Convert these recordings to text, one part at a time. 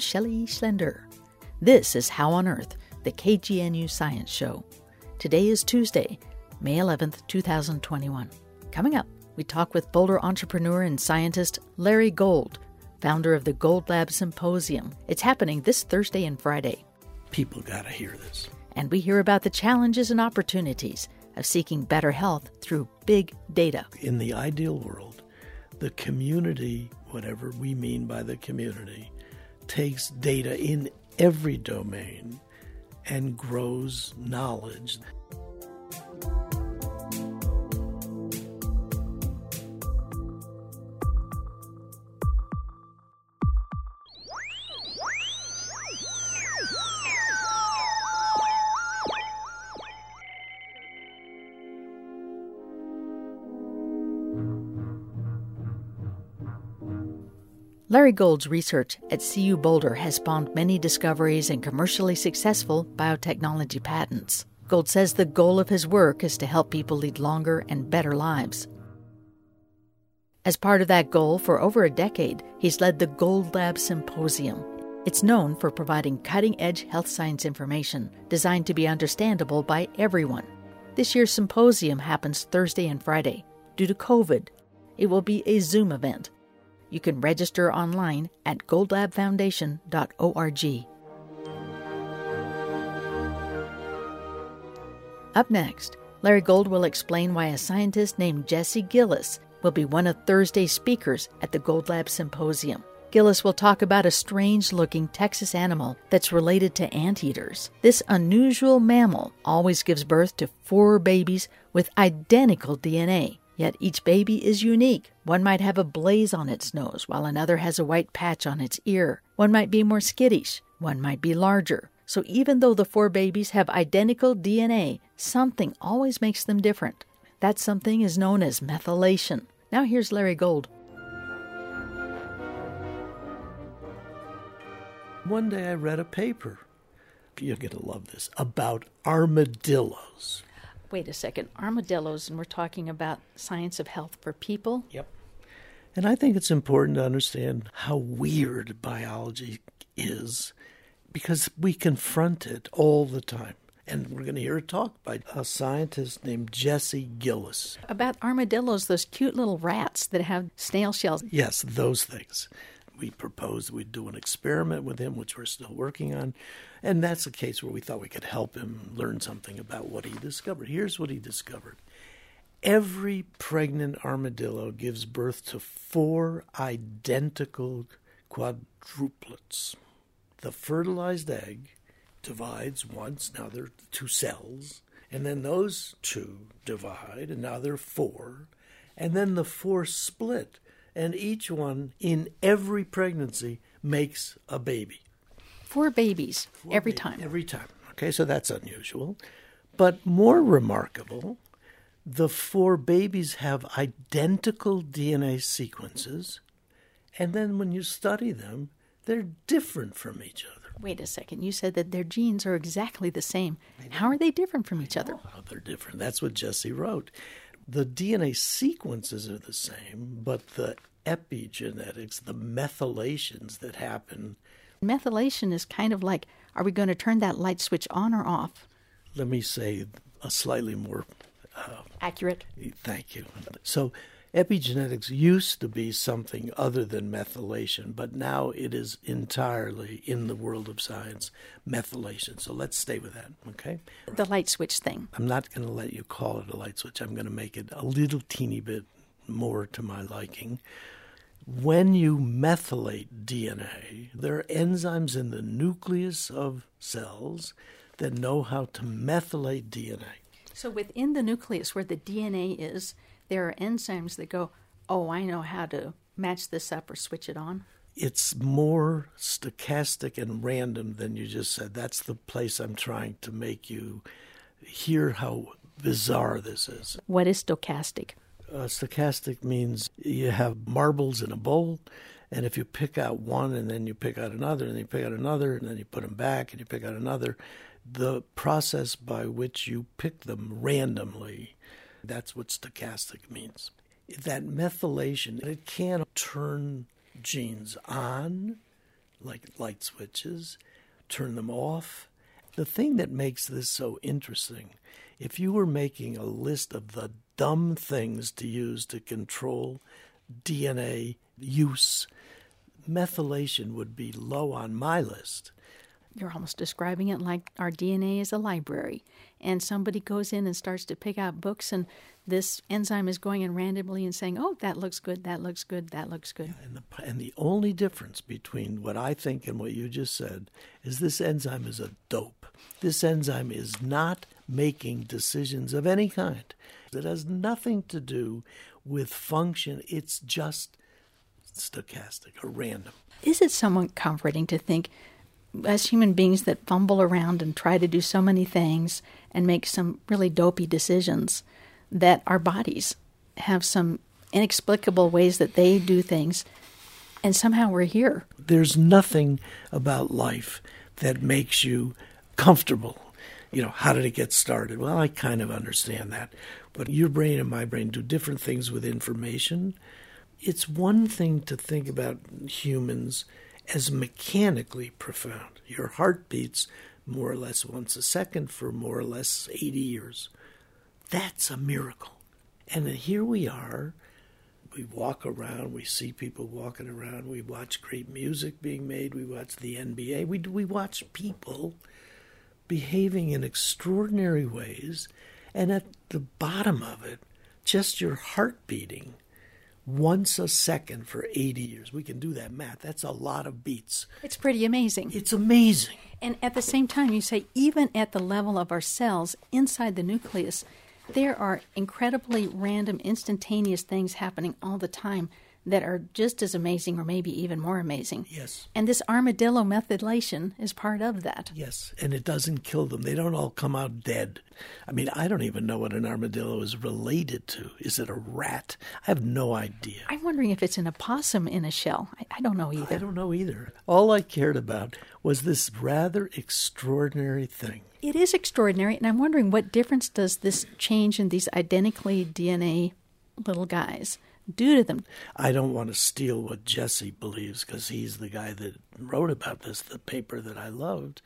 Shelley Schlender. This is How on Earth, the KGNU Science Show. Today is Tuesday, May 11th, 2021. Coming up, we talk with Boulder entrepreneur and scientist Larry Gold, founder of the Gold Lab Symposium. It's happening this Thursday and Friday. People got to hear this. And we hear about the challenges and opportunities of seeking better health through big data. In the ideal world, the community, whatever we mean by the community, takes data in every domain and grows knowledge. Larry Gold's research at CU Boulder has spawned many discoveries and commercially successful biotechnology patents. Gold says the goal of his work is to help people lead longer and better lives. As part of that goal, for over a decade, he's led the Gold Lab Symposium. It's known for providing cutting edge health science information designed to be understandable by everyone. This year's symposium happens Thursday and Friday. Due to COVID, it will be a Zoom event. You can register online at goldlabfoundation.org. Up next, Larry Gold will explain why a scientist named Jesse Gillis will be one of Thursday's speakers at the Gold Lab Symposium. Gillis will talk about a strange looking Texas animal that's related to anteaters. This unusual mammal always gives birth to four babies with identical DNA. Yet each baby is unique. One might have a blaze on its nose, while another has a white patch on its ear. One might be more skittish, one might be larger. So even though the four babies have identical DNA, something always makes them different. That something is known as methylation. Now here's Larry Gold. One day I read a paper, you're going to love this, about armadillos wait a second, armadillos, and we're talking about science of health for people? Yep. And I think it's important to understand how weird biology is because we confront it all the time. And we're going to hear a talk by a scientist named Jesse Gillis. About armadillos, those cute little rats that have snail shells. Yes, those things we proposed we'd do an experiment with him, which we're still working on. And that's a case where we thought we could help him learn something about what he discovered. Here's what he discovered every pregnant armadillo gives birth to four identical quadruplets. The fertilized egg divides once, now there are two cells, and then those two divide, and now there are four, and then the four split and each one in every pregnancy makes a baby. Four babies Four every babies, time. Every time. Okay, so that's unusual. But more remarkable, the four babies have identical DNA sequences, and then when you study them, they're different from each other. Wait a second. You said that their genes are exactly the same. How are they different from each other? How they're different. That's what Jesse wrote the DNA sequences are the same, but the epigenetics, the methylations that happen. Methylation is kind of like are we going to turn that light switch on or off? Let me say a slightly more uh, accurate. Thank you. So, Epigenetics used to be something other than methylation, but now it is entirely in the world of science methylation. So let's stay with that, okay? The light switch thing. I'm not going to let you call it a light switch. I'm going to make it a little teeny bit more to my liking. When you methylate DNA, there are enzymes in the nucleus of cells that know how to methylate DNA. So within the nucleus where the DNA is, there are enzymes that go, oh, I know how to match this up or switch it on? It's more stochastic and random than you just said. That's the place I'm trying to make you hear how bizarre this is. What is stochastic? Uh, stochastic means you have marbles in a bowl, and if you pick out one and then you pick out another and then you pick out another and then you put them back and you pick out another, the process by which you pick them randomly that's what stochastic means. That methylation, it can turn genes on like light switches, turn them off. The thing that makes this so interesting, if you were making a list of the dumb things to use to control DNA use, methylation would be low on my list. You're almost describing it like our DNA is a library, and somebody goes in and starts to pick out books, and this enzyme is going in randomly and saying, "Oh, that looks good. That looks good. That looks good." And the, and the only difference between what I think and what you just said is this enzyme is a dope. This enzyme is not making decisions of any kind. It has nothing to do with function. It's just stochastic or random. Is it somewhat comforting to think, as human beings that fumble around and try to do so many things and make some really dopey decisions, that our bodies have some inexplicable ways that they do things, and somehow we're here? There's nothing about life that makes you comfortable. You know, how did it get started? Well, I kind of understand that. But your brain and my brain do different things with information it's one thing to think about humans as mechanically profound. Your heart beats more or less once a second for more or less 80 years. That's a miracle. And here we are. We walk around, we see people walking around, we watch great music being made, we watch the NBA, we, we watch people behaving in extraordinary ways, and at the bottom of it, just your heart beating once a second for 80 years. We can do that math. That's a lot of beats. It's pretty amazing. It's amazing. And at the same time, you say, even at the level of our cells inside the nucleus, there are incredibly random, instantaneous things happening all the time that are just as amazing or maybe even more amazing. Yes. And this armadillo methylation is part of that. Yes, and it doesn't kill them. They don't all come out dead. I mean, I don't even know what an armadillo is related to. Is it a rat? I have no idea. I'm wondering if it's an opossum in a shell. I, I don't know either. I don't know either. All I cared about was this rather extraordinary thing. It is extraordinary, and I'm wondering what difference does this change in these identically DNA little guys do to them. I don't want to steal what Jesse believes because he's the guy that wrote about this, the paper that I loved.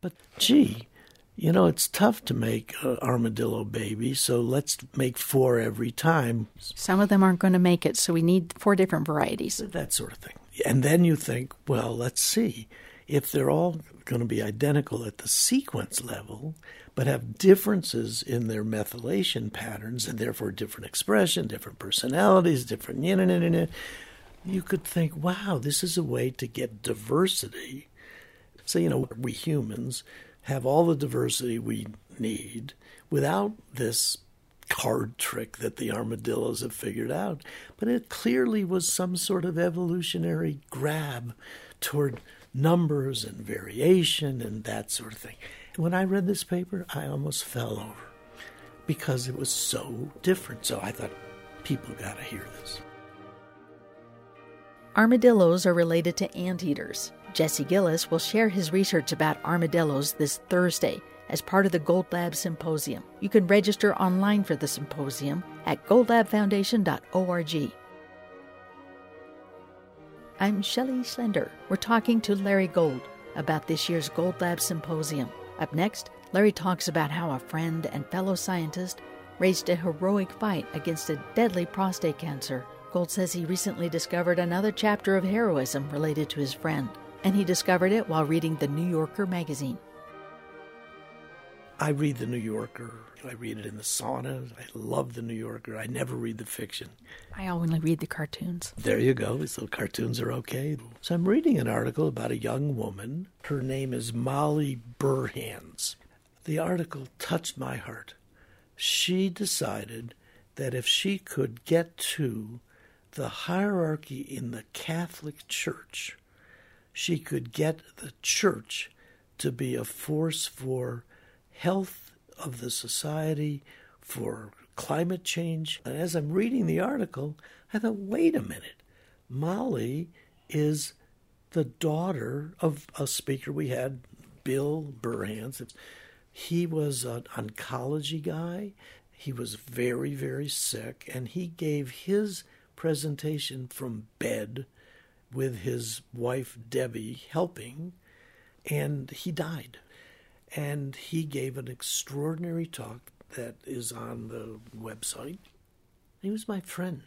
But gee, you know, it's tough to make armadillo baby, so let's make four every time. Some of them aren't going to make it, so we need four different varieties. That sort of thing. And then you think, well, let's see. If they're all going to be identical at the sequence level, but have differences in their methylation patterns and therefore different expression, different personalities, different. You could think, wow, this is a way to get diversity. So, you know, we humans have all the diversity we need without this card trick that the armadillos have figured out. But it clearly was some sort of evolutionary grab toward numbers and variation and that sort of thing. When I read this paper, I almost fell over because it was so different. So I thought, people got to hear this. Armadillos are related to anteaters. Jesse Gillis will share his research about armadillos this Thursday as part of the Gold Lab Symposium. You can register online for the symposium at goldlabfoundation.org. I'm Shelley Schlender. We're talking to Larry Gold about this year's Gold Lab Symposium. Up next, Larry talks about how a friend and fellow scientist raised a heroic fight against a deadly prostate cancer. Gold says he recently discovered another chapter of heroism related to his friend, and he discovered it while reading the New Yorker magazine. I read the New Yorker. I read it in the sauna. I love the New Yorker. I never read the fiction. I only read the cartoons. There you go. So cartoons are okay. So I'm reading an article about a young woman. Her name is Molly Burhans. The article touched my heart. She decided that if she could get to the hierarchy in the Catholic Church, she could get the church to be a force for health of the society, for climate change. And as I'm reading the article, I thought, wait a minute. Molly is the daughter of a speaker we had, Bill Burhans. He was an oncology guy. He was very, very sick, and he gave his presentation from bed with his wife Debbie helping, and he died. And he gave an extraordinary talk that is on the website. He was my friend.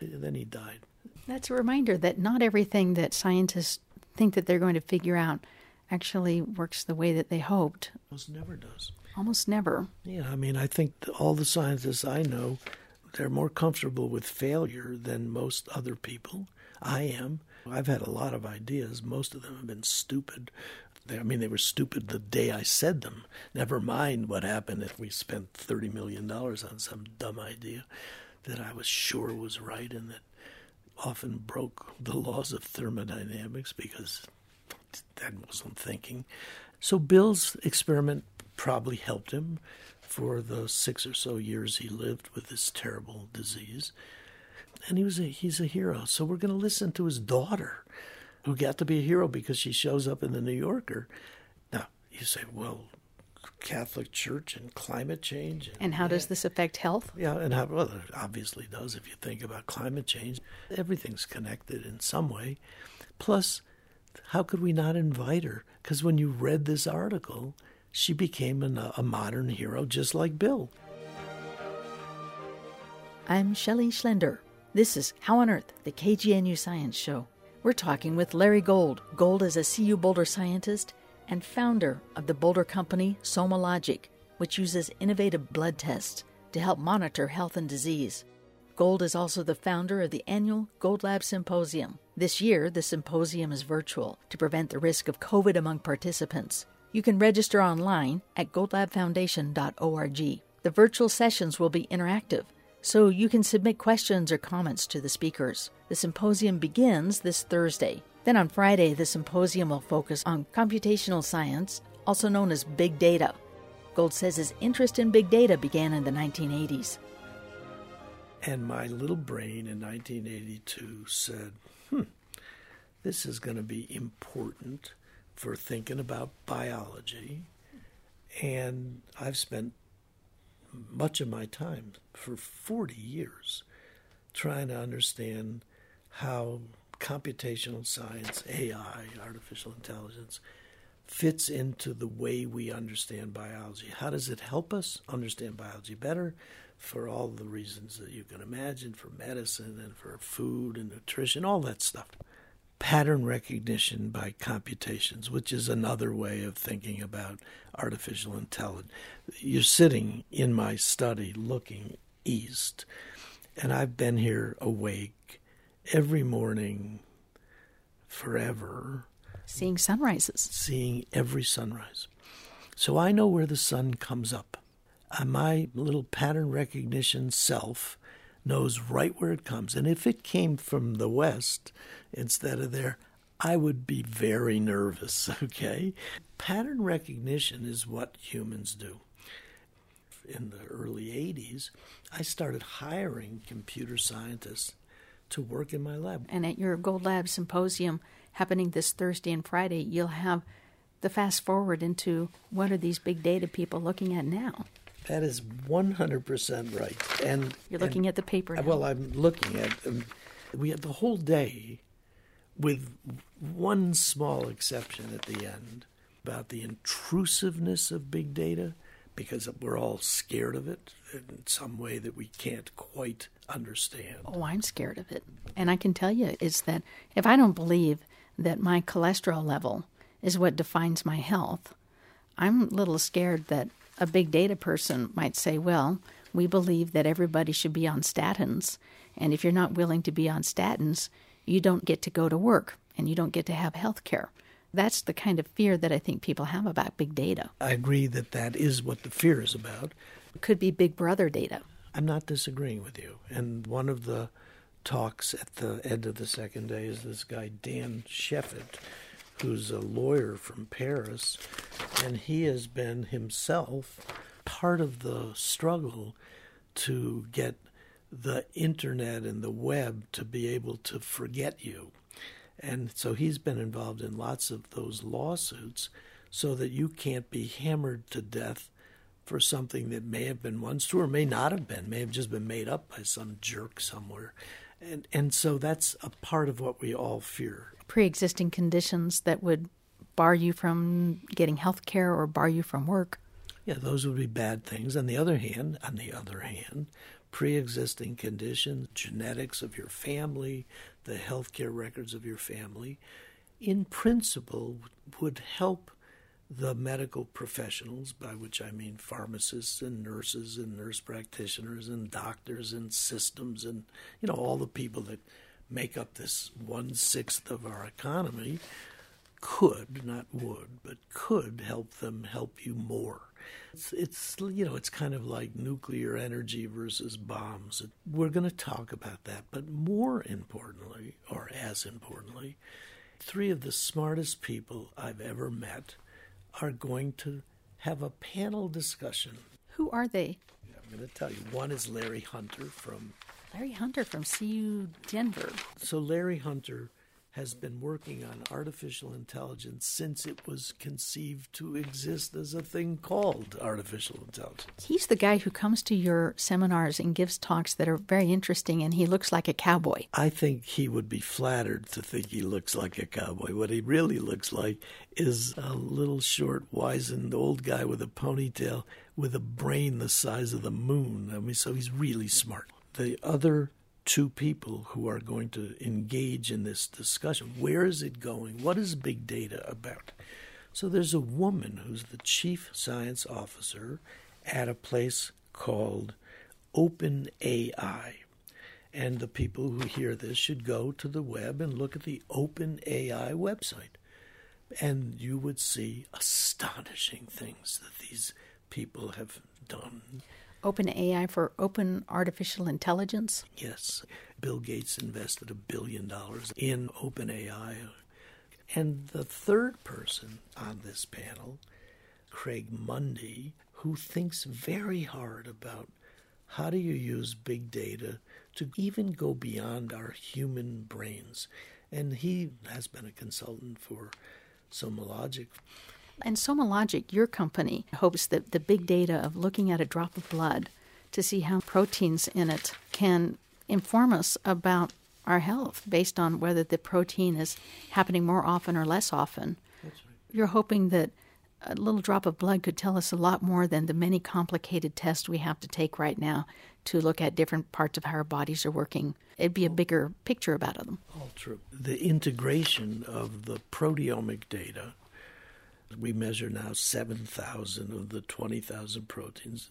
And then he died. That's a reminder that not everything that scientists think that they're going to figure out actually works the way that they hoped. Almost never does. Almost never. Yeah, I mean, I think all the scientists I know, they're more comfortable with failure than most other people. I am. I've had a lot of ideas. Most of them have been stupid. I mean, they were stupid the day I said them. Never mind what happened if we spent $30 million on some dumb idea that I was sure was right and that often broke the laws of thermodynamics because that wasn't thinking. So Bill's experiment probably helped him for the six or so years he lived with this terrible disease. And he was a, he's a hero. So we're going to listen to his daughter, who got to be a hero because she shows up in the New Yorker. Now, you say, well, Catholic Church and climate change. And, and how does this affect health? Yeah, and how, well, it obviously does if you think about climate change. Everything's connected in some way. Plus, how could we not invite her? Because when you read this article, she became an, a modern hero just like Bill. I'm Shelley Schlender. This is How on Earth, the KGNU Science Show. We're talking with Larry Gold. Gold is a CU Boulder scientist and founder of the Boulder company SomaLogic, which uses innovative blood tests to help monitor health and disease. Gold is also the founder of the annual Gold Lab Symposium. This year, the symposium is virtual to prevent the risk of COVID among participants. You can register online at goldlabfoundation.org. The virtual sessions will be interactive, so you can submit questions or comments to the speakers. The symposium begins this Thursday. Then on Friday, the symposium will focus on computational science, also known as big data. Gold says his interest in big data began in the 1980s. And my little brain in 1982 said, hmm, this is going to be important for thinking about biology. And I've spent much of my time for 40 years trying to understand how computational science, AI, artificial intelligence, fits into the way we understand biology. How does it help us understand biology better? For all the reasons that you can imagine, for medicine and for food and nutrition, all that stuff. Pattern recognition by computations, which is another way of thinking about artificial intelligence. You're sitting in my study looking east, and I've been here awake every morning forever. Seeing sunrises. Seeing every sunrise. So I know where the sun comes up. Uh, my little pattern recognition self knows right where it comes. And if it came from the west instead of there, I would be very nervous, okay? Pattern recognition is what humans do. In the early 80s, I started hiring computer scientists to work in my lab. And at your Gold Lab symposium happening this Thursday and Friday, you'll have the fast forward into what are these big data people looking at now? That is 100% right. And you're looking and, at the paper. Now. Well, I'm looking at um, we had the whole day with one small exception at the end about the intrusiveness of big data because we're all scared of it in some way that we can't quite understand. Oh, I'm scared of it. And I can tell you is that if I don't believe that my cholesterol level is what defines my health, I'm a little scared that a big data person might say, well, we believe that everybody should be on statins. And if you're not willing to be on statins, you don't get to go to work and you don't get to have health care. That's the kind of fear that I think people have about big data. I agree that that is what the fear is about. It could be big brother data. I'm not disagreeing with you. And one of the talks at the end of the second day is this guy, Dan Shefet, who's a lawyer from Paris. And he has been himself part of the struggle to get the internet and the web to be able to forget you. And so he's been involved in lots of those lawsuits so that you can't be hammered to death for something that may have been once true or may not have been, may have just been made up by some jerk somewhere. And, and so that's a part of what we all fear. Pre existing conditions that would bar you from getting health care or bar you from work. Yeah, those would be bad things. On the other hand, on the other hand, pre-existing conditions, genetics of your family, the healthcare records of your family, in principle would help the medical professionals, by which I mean pharmacists and nurses and nurse practitioners and doctors and systems and you know all the people that make up this one sixth of our economy, could not would but could help them help you more. It's, it's you know it's kind of like nuclear energy versus bombs. We're going to talk about that, but more importantly, or as importantly, three of the smartest people I've ever met are going to have a panel discussion. Who are they? I'm going to tell you. One is Larry Hunter from Larry Hunter from CU Denver. So Larry Hunter has been working on artificial intelligence since it was conceived to exist as a thing called artificial intelligence. He's the guy who comes to your seminars and gives talks that are very interesting, and he looks like a cowboy. I think he would be flattered to think he looks like a cowboy. What he really looks like is a little short, wizened old guy with a ponytail with a brain the size of the moon. I mean, so he's really smart. The other two people who are going to engage in this discussion. Where is it going? What is big data about? So there's a woman who's the chief science officer at a place called OpenAI. And the people who hear this should go to the web and look at the OpenAI website. And you would see astonishing things that these people have done. Open AI for open artificial intelligence? Yes. Bill Gates invested a billion dollars in OpenAI. And the third person on this panel, Craig Mundie, who thinks very hard about how do you use big data to even go beyond our human brains. And he has been a consultant for SomaLogic and SomaLogic, your company, hopes that the big data of looking at a drop of blood to see how proteins in it can inform us about our health based on whether the protein is happening more often or less often. Right. You're hoping that a little drop of blood could tell us a lot more than the many complicated tests we have to take right now to look at different parts of how our bodies are working. It'd be a oh. bigger picture about them. All true. The integration of the proteomic data we measure now 7,000 of the 20,000 proteins.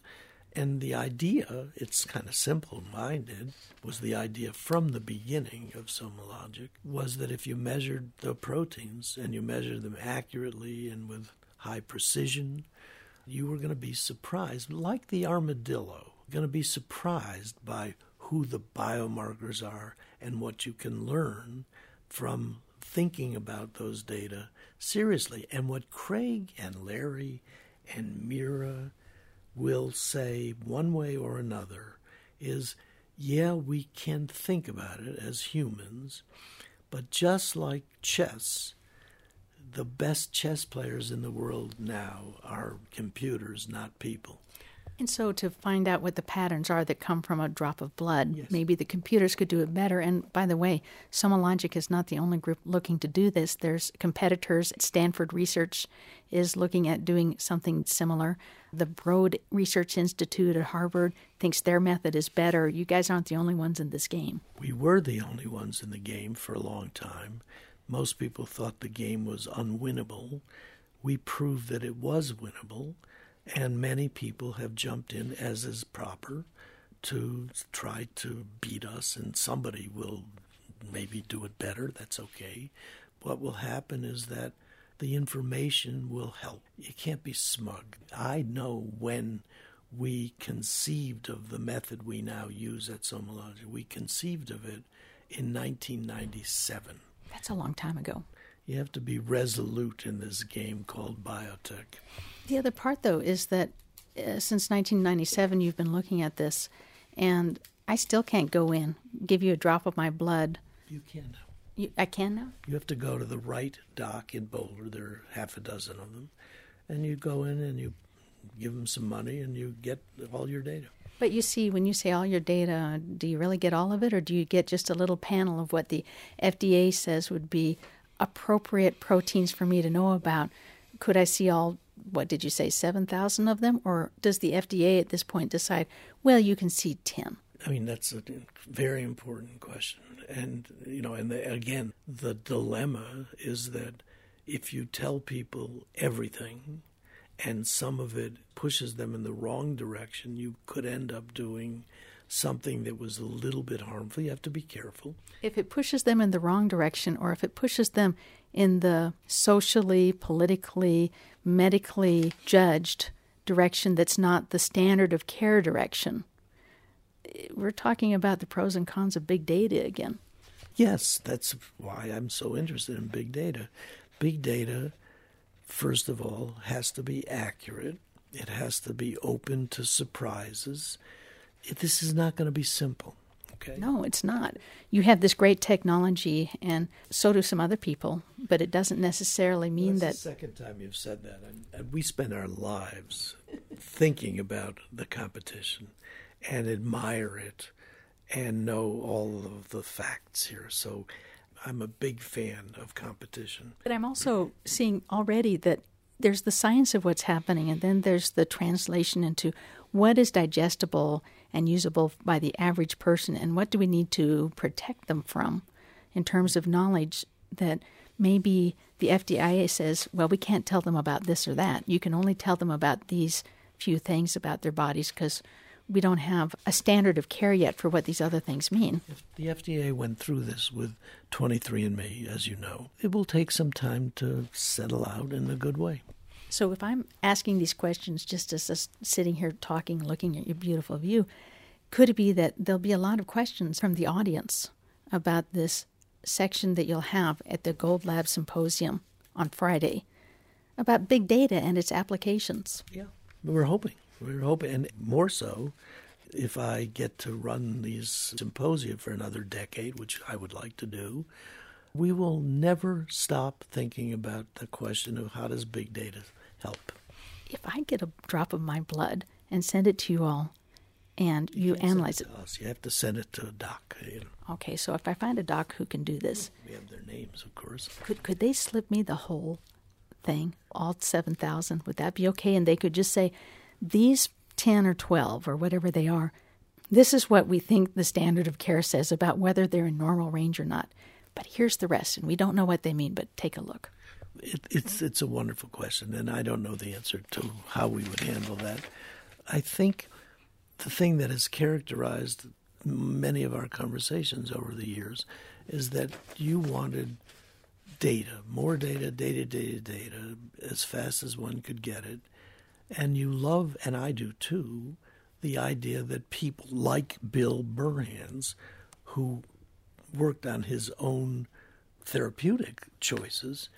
And the idea, it's kind of simple minded, was the idea from the beginning of SomaLogic was that if you measured the proteins and you measured them accurately and with high precision, you were going to be surprised, like the armadillo, going to be surprised by who the biomarkers are and what you can learn from thinking about those data seriously. And what Craig and Larry and Mira will say, one way or another, is yeah, we can think about it as humans, but just like chess, the best chess players in the world now are computers, not people. And so, to find out what the patterns are that come from a drop of blood, yes. maybe the computers could do it better. And by the way, SomaLogic is not the only group looking to do this. There's competitors. Stanford Research is looking at doing something similar. The Broad Research Institute at Harvard thinks their method is better. You guys aren't the only ones in this game. We were the only ones in the game for a long time. Most people thought the game was unwinnable. We proved that it was winnable and many people have jumped in, as is proper, to try to beat us, and somebody will maybe do it better. That's okay. What will happen is that the information will help. You can't be smug. I know when we conceived of the method we now use at SomaLogic. We conceived of it in 1997. That's a long time ago. You have to be resolute in this game called biotech. The other part, though, is that uh, since 1997, you've been looking at this, and I still can't go in, give you a drop of my blood. You can now. You, I can now? You have to go to the right doc in Boulder. There are half a dozen of them. And you go in and you give them some money and you get all your data. But you see, when you say all your data, do you really get all of it, or do you get just a little panel of what the FDA says would be appropriate proteins for me to know about? Could I see all, what did you say, 7,000 of them? Or does the FDA at this point decide, well, you can see 10? I mean, that's a very important question. And, you know, and the, again, the dilemma is that if you tell people everything and some of it pushes them in the wrong direction, you could end up doing something that was a little bit harmful. You have to be careful. If it pushes them in the wrong direction or if it pushes them in the socially, politically, medically judged direction that's not the standard of care direction, we're talking about the pros and cons of big data again. Yes, that's why I'm so interested in big data. Big data, first of all, has to be accurate, it has to be open to surprises. This is not going to be simple. Okay. No, it's not. You have this great technology, and so do some other people, but it doesn't necessarily mean well, that. the second time you've said that, and, and we spend our lives thinking about the competition and admire it and know all of the facts here. So I'm a big fan of competition. But I'm also seeing already that there's the science of what's happening, and then there's the translation into what is digestible and usable by the average person, and what do we need to protect them from in terms of knowledge that maybe the FDA says, well, we can't tell them about this or that. You can only tell them about these few things about their bodies because we don't have a standard of care yet for what these other things mean. If the FDA went through this with 23andMe, as you know. It will take some time to settle out in a good way. So if I'm asking these questions just as us sitting here talking, looking at your beautiful view, could it be that there'll be a lot of questions from the audience about this section that you'll have at the Gold Lab Symposium on Friday about big data and its applications? Yeah, we're hoping. We're hoping, and more so, if I get to run these symposia for another decade, which I would like to do, we will never stop thinking about the question of how does big data help. If I get a drop of my blood and send it to you all, and you, you analyze it, it. You have to send it to a doc. You know. Okay, so if I find a doc who can do this, we have their names, of course. Could could they slip me the whole thing, all seven thousand? Would that be okay? And they could just say, these 10 or 12 or whatever they are, this is what we think the standard of care says about whether they're in normal range or not. But here's the rest, and we don't know what they mean, but take a look. It, it's it's a wonderful question, and I don't know the answer to how we would handle that. I think the thing that has characterized many of our conversations over the years is that you wanted data, more data, data, data, data, as fast as one could get it, and you love, and I do too, the idea that people like Bill Burhans, who worked on his own therapeutic choices,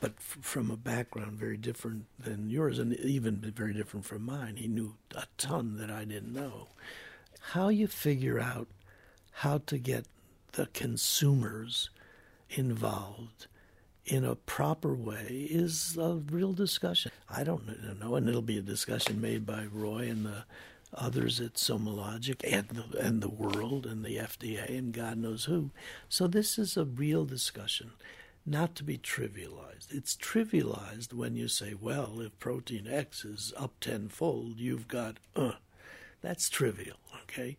but f- from a background very different than yours, and even very different from mine. He knew a ton that I didn't know. How you figure out how to get the consumers involved in a proper way is a real discussion. I don't know, and it'll be a discussion made by Roy and the others at SomaLogic and the, and the world and the FDA and God knows who. So this is a real discussion, not to be trivialized. It's trivialized when you say, well, if protein X is up tenfold, you've got, uh, that's trivial, okay?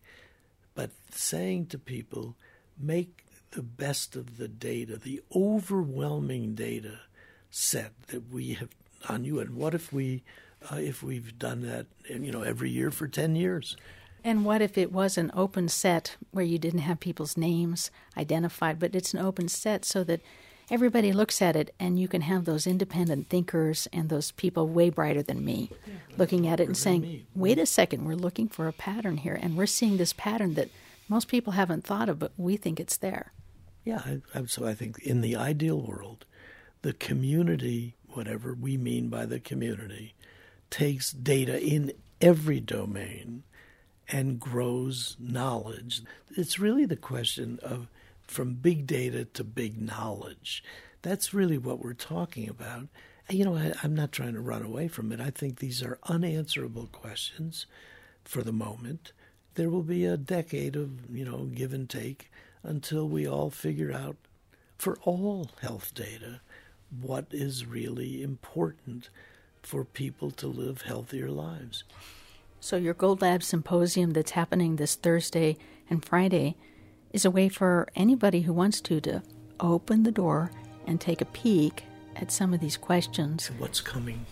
But saying to people, make the best of the data, the overwhelming data set that we have on you. And what if we, uh, if we've done that, you know, every year for ten years? And what if it was an open set where you didn't have people's names identified, but it's an open set so that everybody looks at it and you can have those independent thinkers and those people way brighter than me looking at it and saying, wait a second, we're looking for a pattern here. And we're seeing this pattern that most people haven't thought of, but we think it's there. Yeah, I, so I think in the ideal world, the community, whatever we mean by the community, takes data in every domain and grows knowledge. It's really the question of from big data to big knowledge. That's really what we're talking about. You know, I, am not trying to run away from it. I think these are unanswerable questions for the moment. There will be a decade of, you know, give and take until we all figure out for all health data what is really important for people to live healthier lives. So, your Gold Lab symposium that's happening this Thursday and Friday is a way for anybody who wants to to open the door and take a peek at some of these questions. What's coming?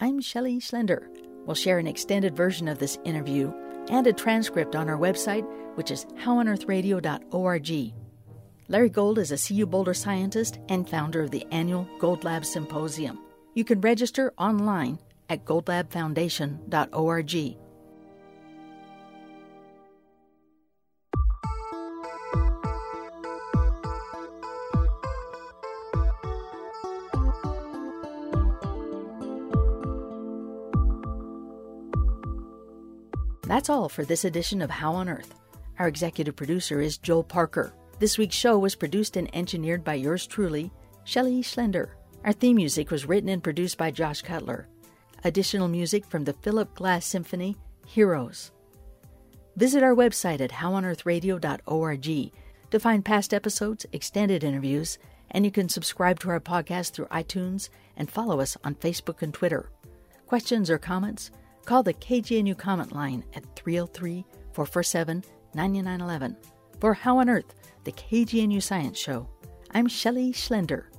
I'm Shelley Schlender. We'll share an extended version of this interview and a transcript on our website, which is howonearthradio.org. Larry Gold is a CU Boulder scientist and founder of the annual Gold Lab Symposium. You can register online at goldlabfoundation.org. That's all for this edition of How on Earth. Our executive producer is Joel Parker. This week's show was produced and engineered by yours truly, Shelley Schlender. Our theme music was written and produced by Josh Cutler. Additional music from the Philip Glass Symphony, Heroes. Visit our website at howonearthradio.org to find past episodes, extended interviews, and you can subscribe to our podcast through iTunes and follow us on Facebook and Twitter. Questions or comments? Call the KGNU comment line at 303 447 9911. For How on Earth, the KGNU Science Show, I'm Shelley Schlender.